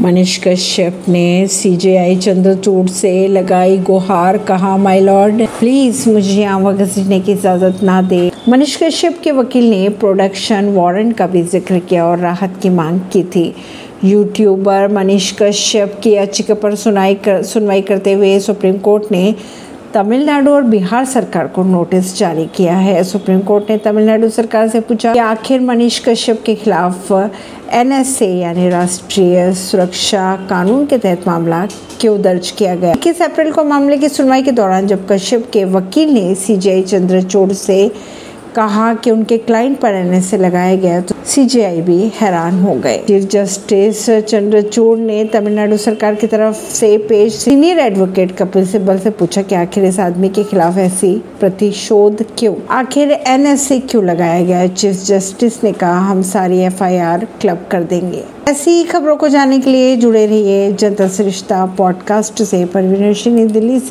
मनीष कश्यप ने सीजेआई चंद्रचूड़ से लगाई गुहार कहा माय लॉर्ड प्लीज़ मुझे आवा घसीटने की इजाज़त ना दे। मनीष कश्यप के वकील ने प्रोडक्शन वारंट का भी ज़िक्र किया और राहत की मांग की थी। यूट्यूबर मनीष कश्यप की याचिका पर सुनाई कर, सुनवाई करते हुए सुप्रीम कोर्ट ने तमिलनाडु और बिहार सरकार को नोटिस जारी किया है। सुप्रीम कोर्ट ने तमिलनाडु सरकार से पूछा कि आखिर मनीष कश्यप के खिलाफ एनएसए यानी राष्ट्रीय सुरक्षा कानून के तहत मामला क्यों दर्ज किया गया? इक्कीस अप्रैल को मामले की सुनवाई के दौरान जब कश्यप के वकील ने सीजीआई चंद्रचूड़ से कहा कि उनके क्लाइंट पर एनएसए लगाया गया तो सीजीआई भी हैरान हो गए। चीफ जस्टिस चंद्रचूड़ ने तमिलनाडु सरकार की तरफ़ से पेश सीनियर एडवोकेट कपिल सिब्बल से पूछा कि आखिर इस आदमी के खिलाफ ऐसी प्रतिशोध क्यों? आखिर एनएसए क्यों लगाया गया? चीफ जस्टिस ने कहा, हम सारी एफआईआर क्लब कर देंगे। ऐसी खबरों को जानने के लिए जुड़े रहिए जनता सरिश्ता पॉडकास्ट से, परवीन दिल्ली से।